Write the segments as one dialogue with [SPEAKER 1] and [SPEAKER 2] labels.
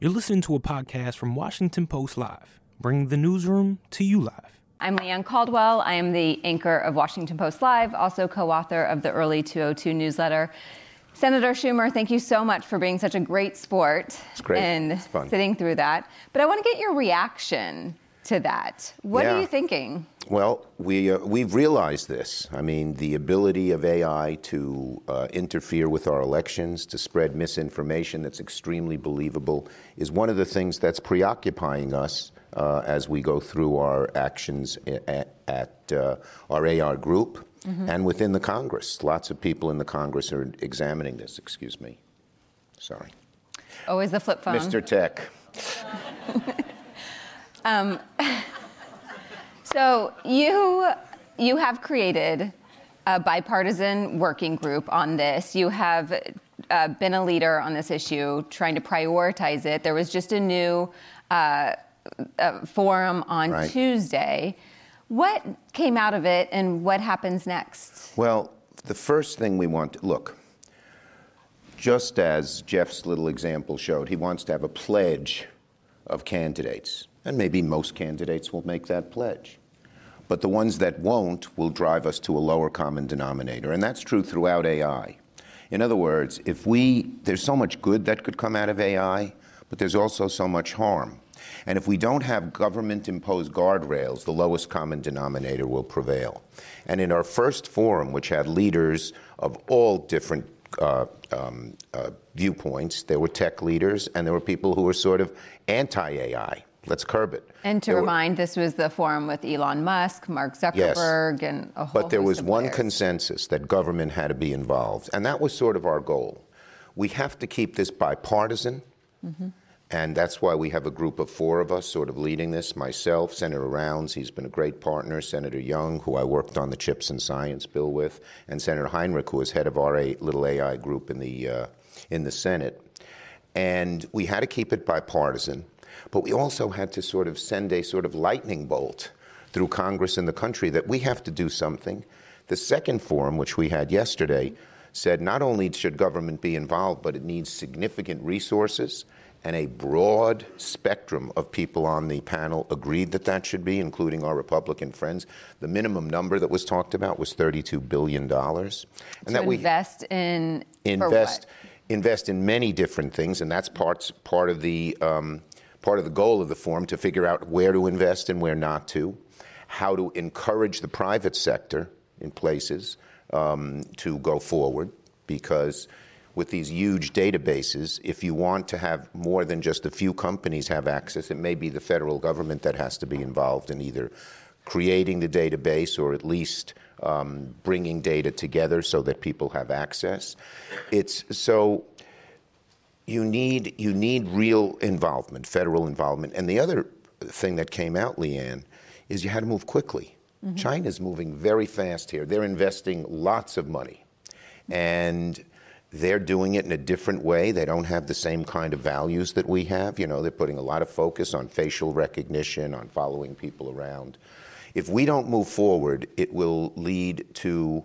[SPEAKER 1] You're listening to a podcast from Washington Post Live, bringing the newsroom to you live.
[SPEAKER 2] I'm Leigh Ann Caldwell. I am the anchor of Washington Post Live, also co author of the Early 202 newsletter. Senator Schumer, thank you so much for being such a great sport
[SPEAKER 3] It's great.
[SPEAKER 2] and
[SPEAKER 3] It's fun.
[SPEAKER 2] sitting through that. But I want to get your reaction to that. What
[SPEAKER 3] Yeah.
[SPEAKER 2] are you thinking?
[SPEAKER 3] Well, we, uh, we've realized this. I mean, the ability of AI to uh, interfere with our elections, to spread misinformation that's extremely believable, is one of the things that's preoccupying us uh, as we go through our actions at, at uh, our AR group and within the Congress. Lots of people in the Congress are examining this. Excuse me. Sorry.
[SPEAKER 2] Always the flip phone.
[SPEAKER 3] Mr. Tech.
[SPEAKER 2] So you you have created a bipartisan working group on this. You have uh, been a leader on this issue, trying to prioritize it. There was just a new uh, uh, forum on
[SPEAKER 3] Right.
[SPEAKER 2] Tuesday. What came out of it, and what happens next?
[SPEAKER 3] Well, the first thing we want to look, just as Jeff's little example showed, he wants to have a pledge of candidates. And maybe most candidates will make that pledge. But the ones that won't will drive us to a lower common denominator. And that's true throughout AI. In other words, if we, there's so much good that could come out of AI, but there's also so much harm. And if we don't have government imposed guardrails, the lowest common denominator will prevail. And in our first forum, which had leaders of all different uh, um, uh, viewpoints, there were tech leaders and there were people who were sort of anti AI. Let's curb it.
[SPEAKER 2] And to
[SPEAKER 3] There were-
[SPEAKER 2] remind, this was the forum with Elon Musk, Mark
[SPEAKER 3] Yes.
[SPEAKER 2] Zuckerberg, and a whole
[SPEAKER 3] But there was one
[SPEAKER 2] players.
[SPEAKER 3] consensus that government had to be involved, and that was sort of our goal. We have to keep this bipartisan,
[SPEAKER 2] Mm-hmm.
[SPEAKER 3] and that's why we have a group of four of us sort of leading this. Myself, Senator Rounds, he's been a great partner, Senator Young, who I worked on the Chips and Science bill with, and Senator Heinrich, who was head of our A- little AI group in the, uh, in the Senate. And we had to keep it bipartisan, but we also had to sort of send a sort of lightning bolt through Congress and the country that we have to do something. The second forum, which we had yesterday, said not only should government be involved, but it needs significant resources. And a broad spectrum of people on the panel agreed that that should be, including our Republican friends. The minimum number that was talked about was $32 billion. And that we
[SPEAKER 2] invest in
[SPEAKER 3] invest invest in many different things, and that's parts part of the um, part of the goal of the forum to figure out where to invest and where not to, how to encourage the private sector in places um, to go forward, because with these huge databases, if you want to have more than just a few companies have access, it may be the federal government that has to be involved in either creating the database or at least um, bringing data together so that people have access. It's so you need you need real involvement, federal involvement. And the other thing that came out, Leigh Ann, is you had to move quickly. Mm-hmm. China's moving very fast here. They're investing lots of money, and they're doing it in a different way. They don't have the same kind of values that we have. You know, they're putting a lot of focus on facial recognition, on following people around. If we don't move forward, it will lead to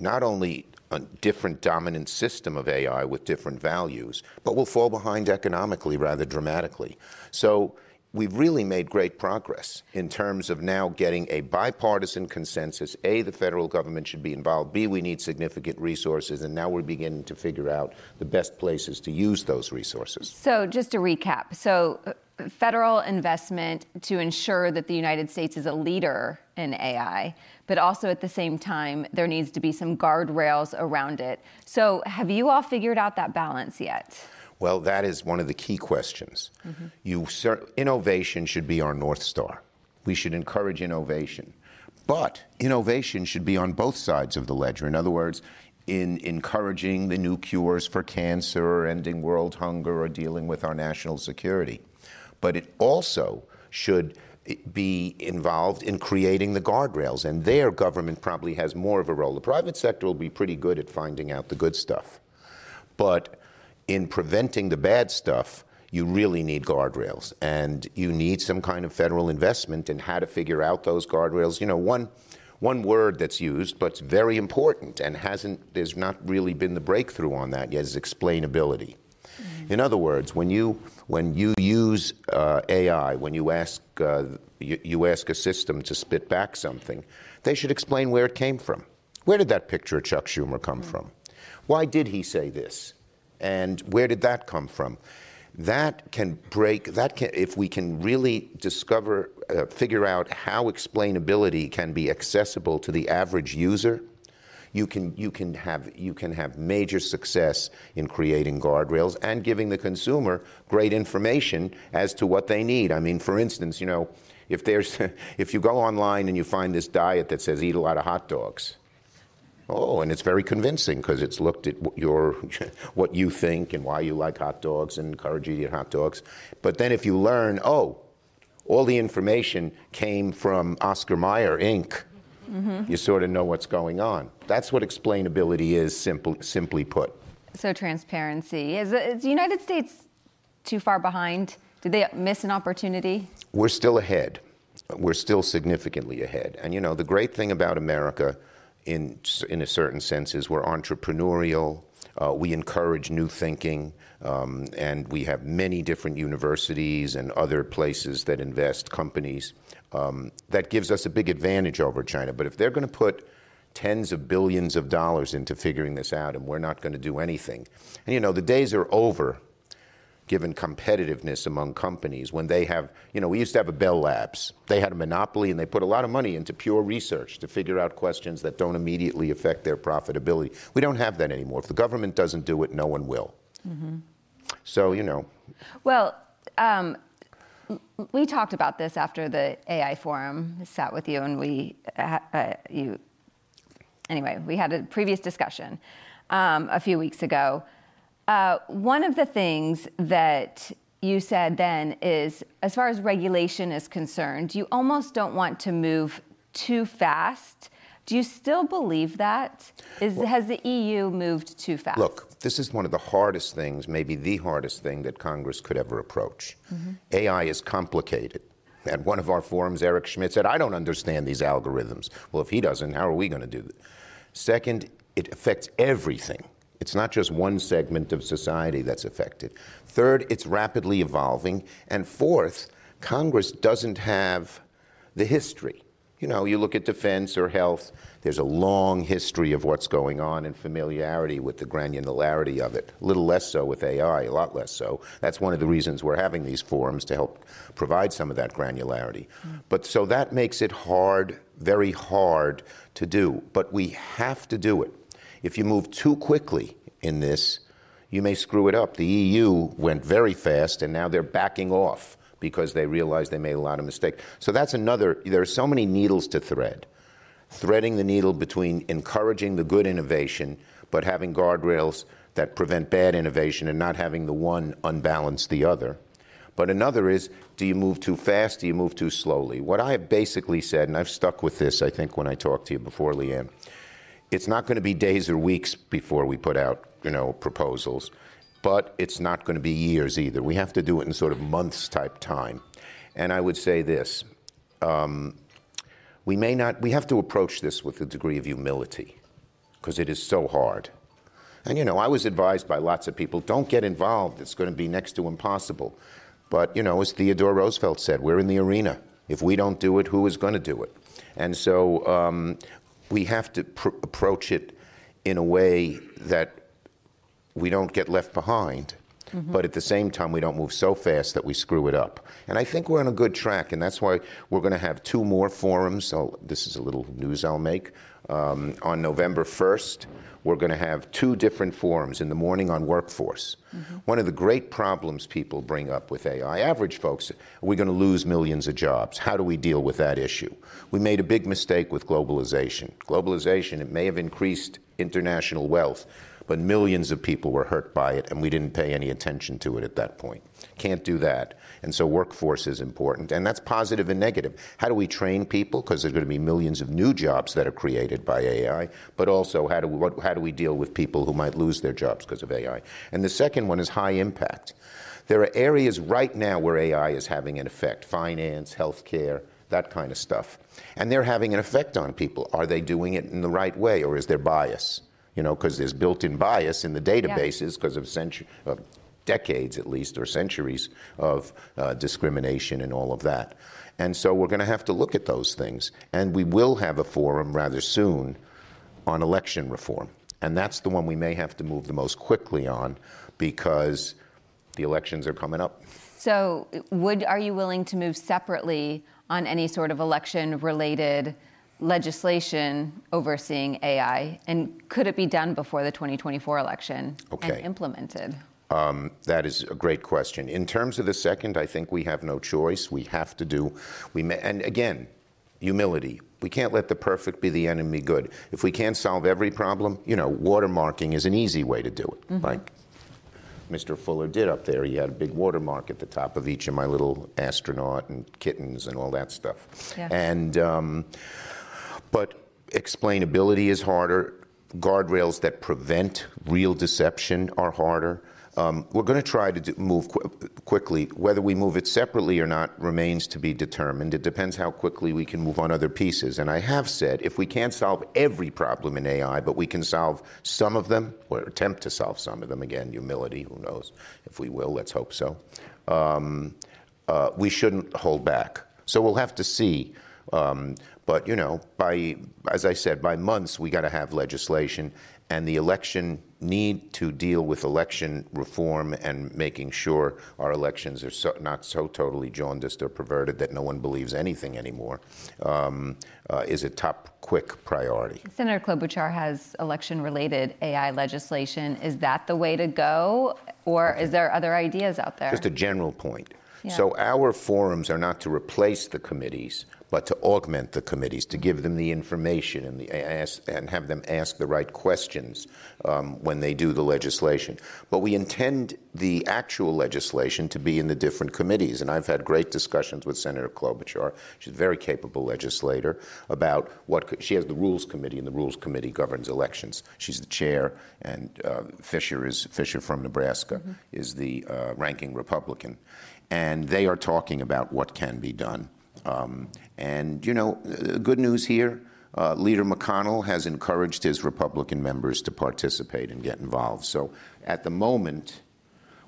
[SPEAKER 3] not only a different dominant system of AI with different values, but we'll fall behind economically rather dramatically. So we've really made great progress in terms of now getting a bipartisan consensus. A, the federal government should be involved. B, we need significant resources. And now we're beginning to figure out the best places to use those resources.
[SPEAKER 2] So, just to recap so, federal investment to ensure that the United States is a leader in AI, but also at the same time, there needs to be some guardrails around it. So, have you all figured out that balance yet?
[SPEAKER 3] Well, that is one of the key questions. Mm-hmm. You cer- innovation should be our north star. We should encourage innovation, but innovation should be on both sides of the ledger. In other words, in encouraging the new cures for cancer, or ending world hunger, or dealing with our national security, but it also should be involved in creating the guardrails, and there government probably has more of a role. The private sector will be pretty good at finding out the good stuff, but in preventing the bad stuff, you really need guardrails, and you need some kind of federal investment in how to figure out those guardrails. You know, one one word that's used, but it's very important and hasn't. There's not really been the breakthrough on that yet. Is explainability. In other words, when you when you use uh, AI, when you ask uh, you, you ask a system to spit back something, they should explain where it came from. Where did that picture of Chuck Schumer come from? Why did he say this? And where did that come from? That can break, that can, if we can really discover, uh, figure out how explainability can be accessible to the average user, you can, you, can have, you can have major success in creating guardrails and giving the consumer great information as to what they need. I mean, for instance, you know, if, there's, if you go online and you find this diet that says eat a lot of hot dogs, Oh, and it's very convincing because it's looked at your what you think and why you like hot dogs and encourage you to eat hot dogs. But then if you learn, oh, all the information came from Oscar Mayer Inc. Mm-hmm. You sort of know what's going on. That's what explainability is, simply, simply put.
[SPEAKER 2] So transparency is, is the United States too far behind? Did they miss an opportunity?
[SPEAKER 3] We're still ahead. We're still significantly ahead. And you know, the great thing about America in, in a certain sense is we're entrepreneurial. Uh, we encourage new thinking, um, and we have many different universities and other places that invest companies. Um, that gives us a big advantage over China. But if they're going to put tens of billions of dollars into figuring this out, and we're not going to do anything, and you know, the days are over given competitiveness among companies when they have, you know, we used to have a Bell Labs. They had a monopoly and they put a lot of money into pure research to figure out questions that don't immediately affect their profitability. We don't have that anymore. If the government doesn't do it, no one will. Mm-hmm. So, you know.
[SPEAKER 2] Well, um, we talked about this after the AI forum, sat with you, and we, uh, uh, you, anyway, we had a previous discussion um, a few weeks ago uh, one of the things that you said then is as far as regulation is concerned, you almost don't want to move too fast. Do you still believe that? Is, well, has the EU moved too fast?
[SPEAKER 3] Look, this is one of the hardest things, maybe the hardest thing that Congress could ever approach. Mm-hmm. AI is complicated. At one of our forums, Eric Schmidt said, I don't understand these algorithms. Well, if he doesn't, how are we going to do it? Second, it affects everything. It's not just one segment of society that's affected. Third, it's rapidly evolving. And fourth, Congress doesn't have the history. You know, you look at defense or health, there's a long history of what's going on and familiarity with the granularity of it. A little less so with AI, a lot less so. That's one of the reasons we're having these forums to help provide some of that granularity. Mm. But so that makes it hard, very hard to do. But we have to do it. If you move too quickly in this, you may screw it up. The EU went very fast, and now they're backing off because they realize they made a lot of mistakes. So that's another, there are so many needles to thread. Threading the needle between encouraging the good innovation, but having guardrails that prevent bad innovation and not having the one unbalance the other. But another is do you move too fast? Do you move too slowly? What I have basically said, and I've stuck with this, I think, when I talked to you before, Leigh Ann, it's not going to be days or weeks before we put out, you know, proposals, but it's not going to be years either. We have to do it in sort of months type time. And I would say this um, we may not, we have to approach this with a degree of humility because it is so hard. And you know, I was advised by lots of people don't get involved, it's going to be next to impossible. But you know, as Theodore Roosevelt said, we're in the arena. If we don't do it, who is going to do it? And so um, we have to pr- approach it in a way that we don't get left behind. Mm-hmm. But at the same time, we don't move so fast that we screw it up. And I think we're on a good track, and that's why we're going to have two more forums. I'll, this is a little news I'll make. Um, on November 1st, we're going to have two different forums in the morning on workforce. Mm-hmm. One of the great problems people bring up with AI, average folks, are we going to lose millions of jobs? How do we deal with that issue? We made a big mistake with globalization. Globalization, it may have increased international wealth, but millions of people were hurt by it, and we didn't pay any attention to it at that point. Can't do that. And so workforce is important, and that's positive and negative. How do we train people? Because there's going to be millions of new jobs that are created by AI, but also how do we, what, how do we deal with people who might lose their jobs because of AI? And the second one is high impact. There are areas right now where AI is having an effect finance, healthcare, that kind of stuff. And they're having an effect on people. Are they doing it in the right way, or is there bias? You know, because there's built in bias in the databases because yeah. of century, uh, decades at least, or centuries of uh, discrimination and all of that. And so we're going to have to look at those things. And we will have a forum rather soon on election reform. And that's the one we may have to move the most quickly on because the elections are coming up.
[SPEAKER 2] So, would are you willing to move separately on any sort of election-related legislation overseeing AI, and could it be done before the 2024 election
[SPEAKER 3] okay.
[SPEAKER 2] and implemented?
[SPEAKER 3] Um, that is a great question. In terms of the second, I think we have no choice. We have to do. We may, and again, humility. We can't let the perfect be the enemy good. If we can't solve every problem, you know, watermarking is an easy way to do it. Mm-hmm. Like Mr. Fuller did up there. He had a big watermark at the top of each of my little astronaut and kittens and all that stuff. Yeah. And um, but explainability is harder. Guardrails that prevent real deception are harder. Um, we're going to try to do, move qu- quickly. Whether we move it separately or not remains to be determined. It depends how quickly we can move on other pieces. And I have said if we can't solve every problem in AI, but we can solve some of them, or attempt to solve some of them, again, humility, who knows if we will, let's hope so, um, uh, we shouldn't hold back. So we'll have to see. Um, but, you know, by, as I said, by months, we got to have legislation and the election need to deal with election reform and making sure our elections are so, not so totally jaundiced or perverted that no one believes anything anymore um, uh, is a top quick priority.
[SPEAKER 2] Senator Klobuchar has election related AI legislation. Is that the way to go, or is there other ideas out there?
[SPEAKER 3] Just a general point. Yeah. So, our forums are not to replace the committees but to augment the committees, to give them the information and, the, ask, and have them ask the right questions um, when they do the legislation. But we intend the actual legislation to be in the different committees. And I've had great discussions with Senator Klobuchar. She's a very capable legislator about what she has the Rules Committee, and the Rules Committee governs elections. She's the chair, and uh, Fischer is Fischer from Nebraska mm-hmm. is the uh, ranking Republican, and they are talking about what can be done. Um, and, you know, good news here uh, Leader McConnell has encouraged his Republican members to participate and get involved. So at the moment,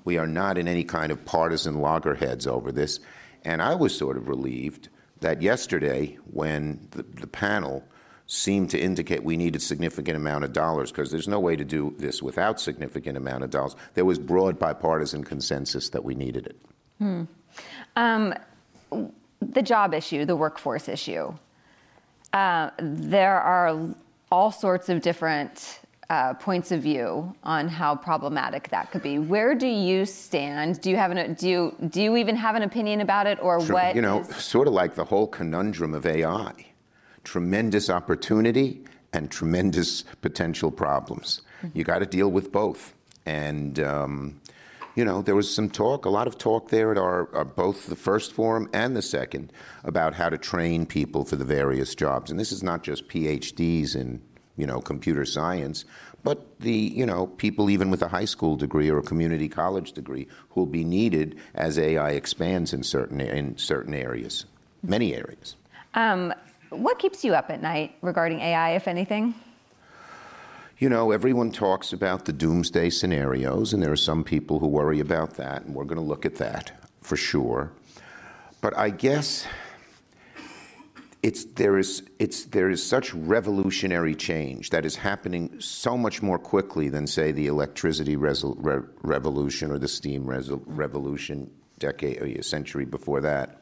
[SPEAKER 3] we are not in any kind of partisan loggerheads over this. And I was sort of relieved that yesterday, when the, the panel seemed to indicate we needed significant amount of dollars, because there's no way to do this without significant amount of dollars, there was broad bipartisan consensus that we needed it.
[SPEAKER 2] Hmm. Um, the job issue, the workforce issue. Uh, there are all sorts of different uh, points of view on how problematic that could be. Where do you stand? Do you have an do you do you even have an opinion about it, or sure. what?
[SPEAKER 3] You know,
[SPEAKER 2] is...
[SPEAKER 3] sort of like the whole conundrum of AI: tremendous opportunity and tremendous potential problems. Mm-hmm. You got to deal with both, and um, you know, there was some talk, a lot of talk there at our, our, both the first forum and the second about how to train people for the various jobs. And this is not just PhDs in, you know, computer science, but the, you know, people even with a high school degree or a community college degree who will be needed as AI expands in certain in certain areas, many areas. Um,
[SPEAKER 2] what keeps you up at night regarding AI, if anything?
[SPEAKER 3] You know, everyone talks about the doomsday scenarios, and there are some people who worry about that, and we're going to look at that for sure. But I guess it's, there, is, it's, there is such revolutionary change that is happening so much more quickly than, say, the electricity resol- re- revolution or the steam resol- revolution decade, or a century before that.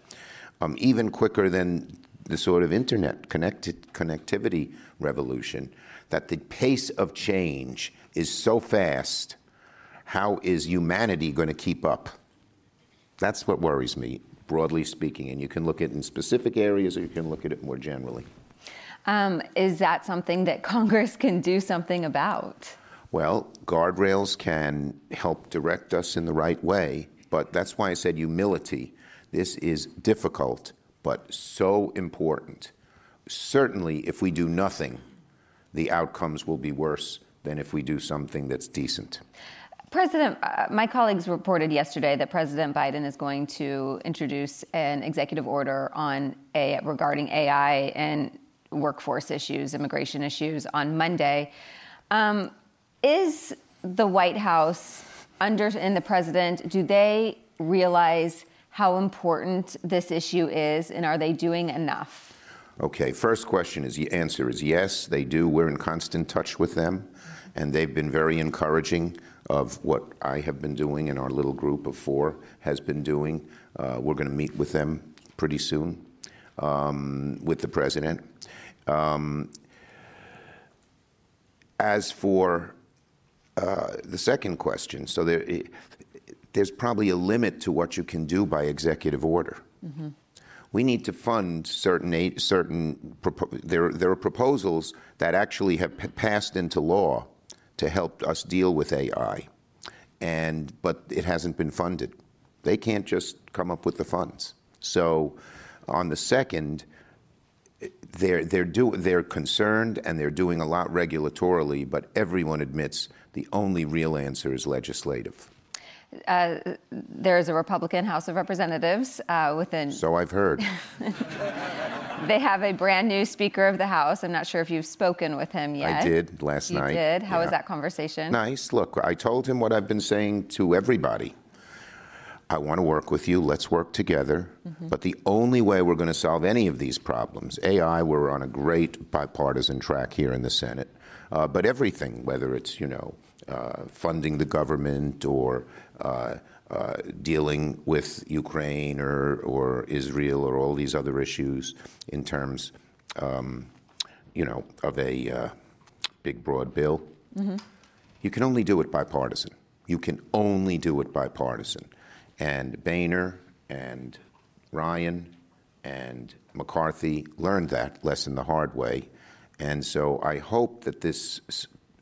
[SPEAKER 3] Um, even quicker than the sort of internet connected connectivity revolution that the pace of change is so fast. How is humanity going to keep up? That's what worries me, broadly speaking. And you can look at it in specific areas or you can look at it more generally.
[SPEAKER 2] Um, is that something that Congress can do something about?
[SPEAKER 3] Well, guardrails can help direct us in the right way, but that's why I said humility. This is difficult, but so important. Certainly, if we do nothing, the outcomes will be worse than if we do something that's decent.
[SPEAKER 2] President, uh, my colleagues reported yesterday that President Biden is going to introduce an executive order on a, regarding AI and workforce issues, immigration issues on Monday. Um, is the White House under in the president, do they realize how important this issue is, and are they doing enough?
[SPEAKER 3] Okay, first question is the answer is yes, they do. We're in constant touch with them, and they've been very encouraging of what I have been doing and our little group of four has been doing. Uh, we're going to meet with them pretty soon um, with the president. Um, as for uh, the second question, so there, there's probably a limit to what you can do by executive order. Mm-hmm. We need to fund certain certain. There, there are proposals that actually have p- passed into law to help us deal with AI, and but it hasn't been funded. They can't just come up with the funds. So, on the second, they're they're do they're concerned and they're doing a lot regulatorily, but everyone admits the only real answer is legislative.
[SPEAKER 2] Uh, there's a Republican House of Representatives uh, within.
[SPEAKER 3] So I've heard.
[SPEAKER 2] they have a brand new Speaker of the House. I'm not sure if you've spoken with him yet.
[SPEAKER 3] I did last
[SPEAKER 2] you
[SPEAKER 3] night.
[SPEAKER 2] You did. How
[SPEAKER 3] yeah.
[SPEAKER 2] was that conversation?
[SPEAKER 3] Nice. Look, I told him what I've been saying to everybody. I want to work with you. Let's work together. Mm-hmm. But the only way we're going to solve any of these problems, AI, we're on a great bipartisan track here in the Senate. Uh, but everything, whether it's you know funding the government or uh, uh, dealing with Ukraine or, or Israel or all these other issues in terms, um, you know, of a uh, big broad bill, mm-hmm. you can only do it bipartisan. You can only do it bipartisan. And Boehner and Ryan and McCarthy learned that lesson the hard way. And so I hope that this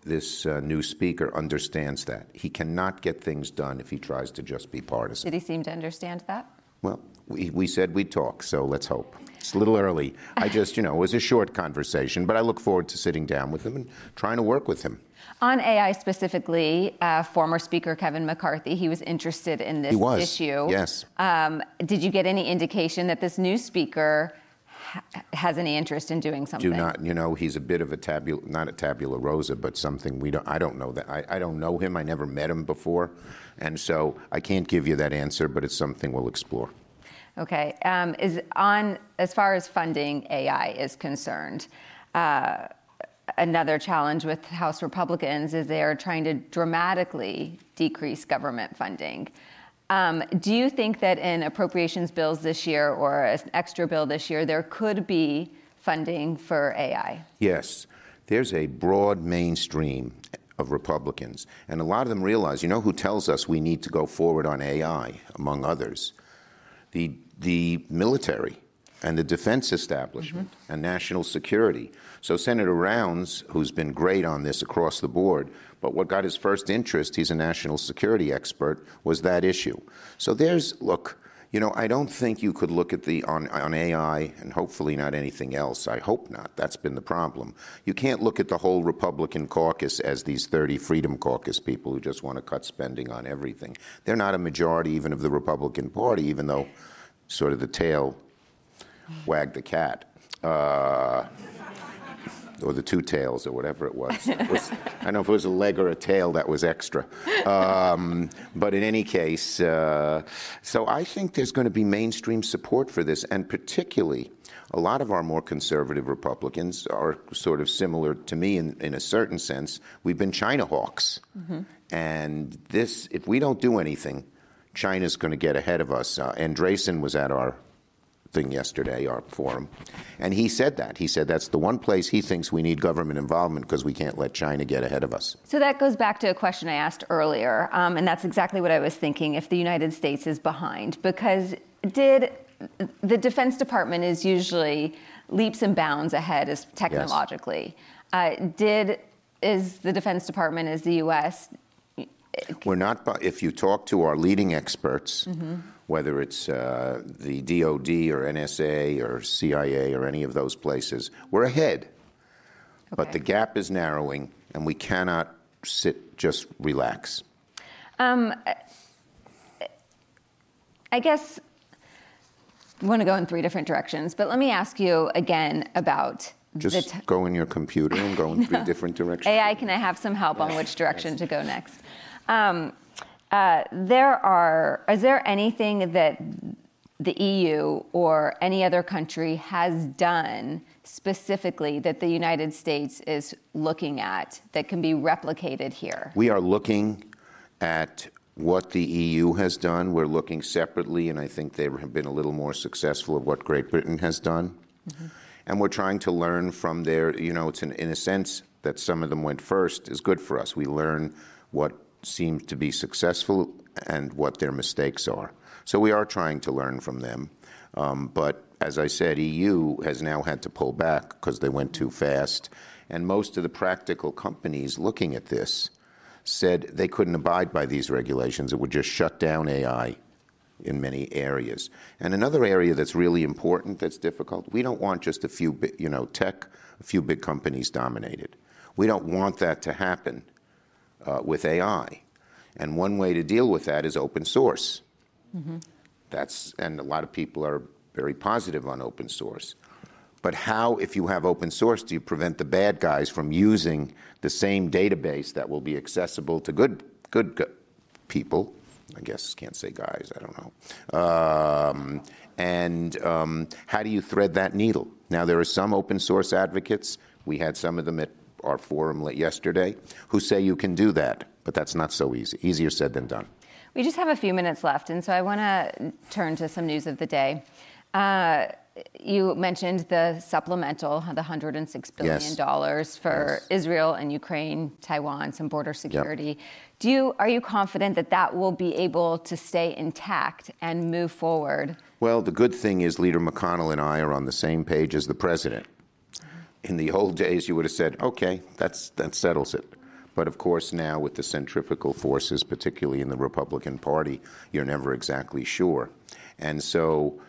[SPEAKER 3] this uh, new speaker understands that. He cannot get things done if he tries to just be partisan.
[SPEAKER 2] Did he seem to understand that?
[SPEAKER 3] Well, we, we said we'd talk, so let's hope. It's a little early. I just, you know, it was a short conversation, but I look forward to sitting down with him and trying to work with him.
[SPEAKER 2] On AI specifically, uh, former Speaker Kevin McCarthy, he was interested in this issue.
[SPEAKER 3] Yes.
[SPEAKER 2] Um, did you get any indication that this new speaker has any interest in doing something.
[SPEAKER 3] Do not, you know, he's a bit of a tabula, not a tabula rosa, but something we don't. I don't know that. I, I don't know him. I never met him before, and so I can't give you that answer. But it's something we'll explore.
[SPEAKER 2] Okay. Um, is on as far as funding AI is concerned. Uh, another challenge with House Republicans is they are trying to dramatically decrease government funding. Um, do you think that in appropriations bills this year or an extra bill this year, there could be funding for AI?
[SPEAKER 3] Yes. There's a broad mainstream of Republicans, and a lot of them realize, you know, who tells us we need to go forward on AI, among others? The, the military and the defense establishment mm-hmm. and national security. So Senator Rounds, who's been great on this across the board, but what got his first interest, he's a national security expert, was that issue. So there's, look, you know, I don't think you could look at the on, on AI and hopefully not anything else. I hope not. That's been the problem. You can't look at the whole Republican caucus as these 30 Freedom Caucus people who just want to cut spending on everything. They're not a majority even of the Republican Party, even though sort of the tail wagged the cat. Uh, or the two tails or whatever it was. It was I don't know if it was a leg or a tail that was extra. Um, but in any case, uh, so I think there's going to be mainstream support for this, and particularly a lot of our more conservative Republicans are sort of similar to me in, in a certain sense. We've been China hawks. Mm-hmm. And this, if we don't do anything, China's going to get ahead of us. Uh, Andreessen was at our thing yesterday, our forum, and he said that. He said that's the one place he thinks we need government involvement because we can't let China get ahead of us.
[SPEAKER 2] So that goes back to a question I asked earlier, um, and that's exactly what I was thinking if the United States is behind. Because did the Defense Department is usually leaps and bounds ahead as technologically. Yes. Uh, did is the Defense Department, is the U.S.
[SPEAKER 3] We're not. If you talk to our leading experts. Mm-hmm whether it's uh, the DoD or NSA or CIA or any of those places. We're ahead, okay. but the gap is narrowing, and we cannot sit just relax. Um,
[SPEAKER 2] I guess I want to go in three different directions, but let me ask you again about.
[SPEAKER 3] Just t- go in your computer and go in no. three different directions.
[SPEAKER 2] AI, can I have some help on which direction to go next? Um, Uh, there are. Is there anything that the EU or any other country has done specifically that the United States is looking at that can be replicated here?
[SPEAKER 3] We are looking at what the EU has done. We're looking separately, and I think they have been a little more successful of what Great Britain has done. Mm-hmm. And we're trying to learn from their, you know, it's in, in a sense that some of them went first is good for us. We learn what seems to be successful and what their mistakes are. So we are trying to learn from them. Um, but as I said, EU has now had to pull back because they went too fast. And most of the practical companies looking at this said they couldn't abide by these regulations. It would just shut down AI in many areas. And another area that's really important that's difficult, we don't want just a few, you know, tech, a few big companies dominated. We don't want that to happen uh, with AI. And one way to deal with that is open source. Mm-hmm. That's, and a lot of people are very positive on open source. But how, if you have open source, do you prevent the bad guys from using the same database that will be accessible to good, good people? I guess can't say guys. I don't know. Um, and um, how do you thread that needle? Now there are some open source advocates. We had some of them at our forum yesterday who say you can do that, but that's not so easy. Easier said than done.
[SPEAKER 2] We just have a few minutes left, and so I want to turn to some news of the day. Uh, you mentioned the supplemental, the $106 billion yes. for yes. Israel and Ukraine, Taiwan, some border security. Yep. Do you, are you confident that that will be able to stay intact and move forward?
[SPEAKER 3] Well, the good thing is Leader McConnell and I are on the same page as the president. In the old days, you would have said, okay, that's, that settles it. But of course, now with the centrifugal forces, particularly in the Republican Party, you're never exactly sure. And so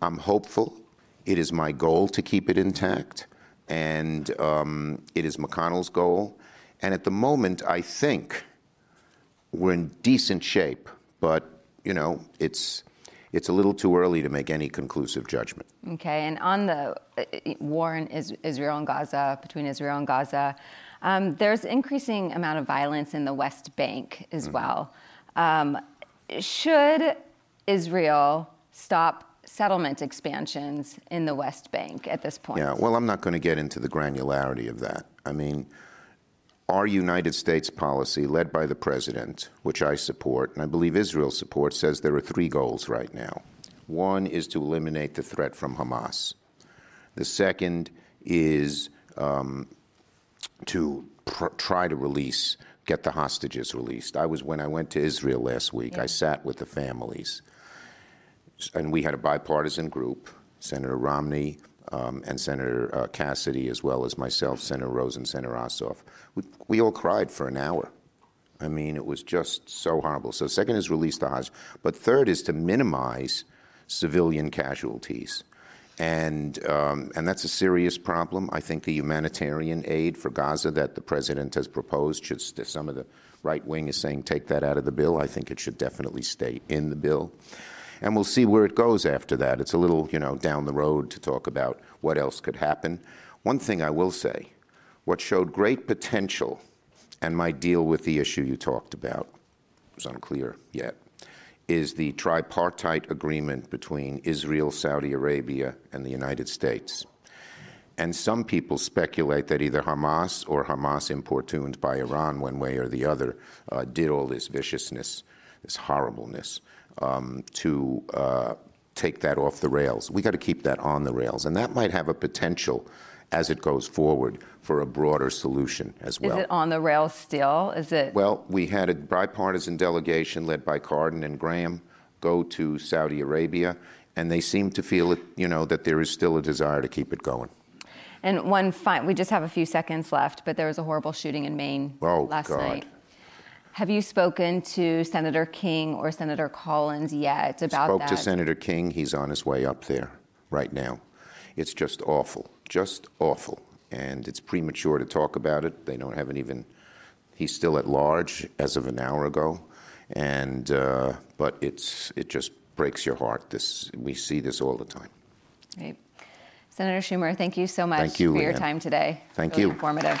[SPEAKER 3] I'm hopeful. It is my goal to keep it intact, and um, it is McConnell's goal. And at the moment, I think we're in decent shape, but you know, it's it's a little too early to make any conclusive judgment.
[SPEAKER 2] Okay, and on the uh, war in Israel and Gaza, between Israel and Gaza, um, there's increasing amount of violence in the West Bank as mm-hmm. well. Um, should Israel stop settlement expansions in the West Bank at this point?
[SPEAKER 3] Yeah, well, I'm not going to get into the granularity of that. I mean, our United States policy, led by the president, which I support, and I believe Israel supports, says there are three goals right now. One is to eliminate the threat from Hamas. The second is um, to pr- try to release, get the hostages released. I was when I went to Israel last week. Yeah. I sat with the families and we had a bipartisan group, Senator Romney um, and Senator uh, Cassidy, as well as myself, Senator Rosen, Senator Ossoff. We, we, all cried for an hour. I mean, it was just so horrible. So, second is release the hostages, but third is to minimize civilian casualties. And, um, and that's a serious problem. I think the humanitarian aid for Gaza that the president has proposed should, some of the right wing is saying take that out of the bill. I think it should definitely stay in the bill and we'll see where it goes after that. It's a little, you know, down the road to talk about what else could happen. One thing I will say, what showed great potential and might deal with the issue you talked about, was unclear yet, is the tripartite agreement between Israel, Saudi Arabia, and the United States. And some people speculate that either Hamas or Hamas importuned by Iran, one way or the other, uh, did all this viciousness, this horribleness um, to uh, take that off the rails. We got to keep that on the rails, and that might have a potential as it goes forward for a broader solution as well.
[SPEAKER 2] Is it on the rails still? Is it?
[SPEAKER 3] Well, we had a bipartisan delegation led by Cardin and Graham go to Saudi Arabia, and they seem to feel it, you know, that there is still a desire to keep it going.
[SPEAKER 2] And one fine, we just have a few seconds left, but there was a horrible shooting in Maine oh, last God. night. Have you spoken to Senator King or Senator Collins yet about
[SPEAKER 3] Spoke
[SPEAKER 2] that?
[SPEAKER 3] Spoke to Senator King. He's on his way up there right now. It's just awful, just awful. And it's premature to talk about it. They don't haven't even, he's still at large as of an hour ago. And, uh, but it's, it just breaks your heart. This, we see this all the time.
[SPEAKER 2] Great. Senator Schumer, thank you so much you, for Leigh Ann. your time today.
[SPEAKER 3] Thank
[SPEAKER 2] really
[SPEAKER 3] you.
[SPEAKER 2] Informative.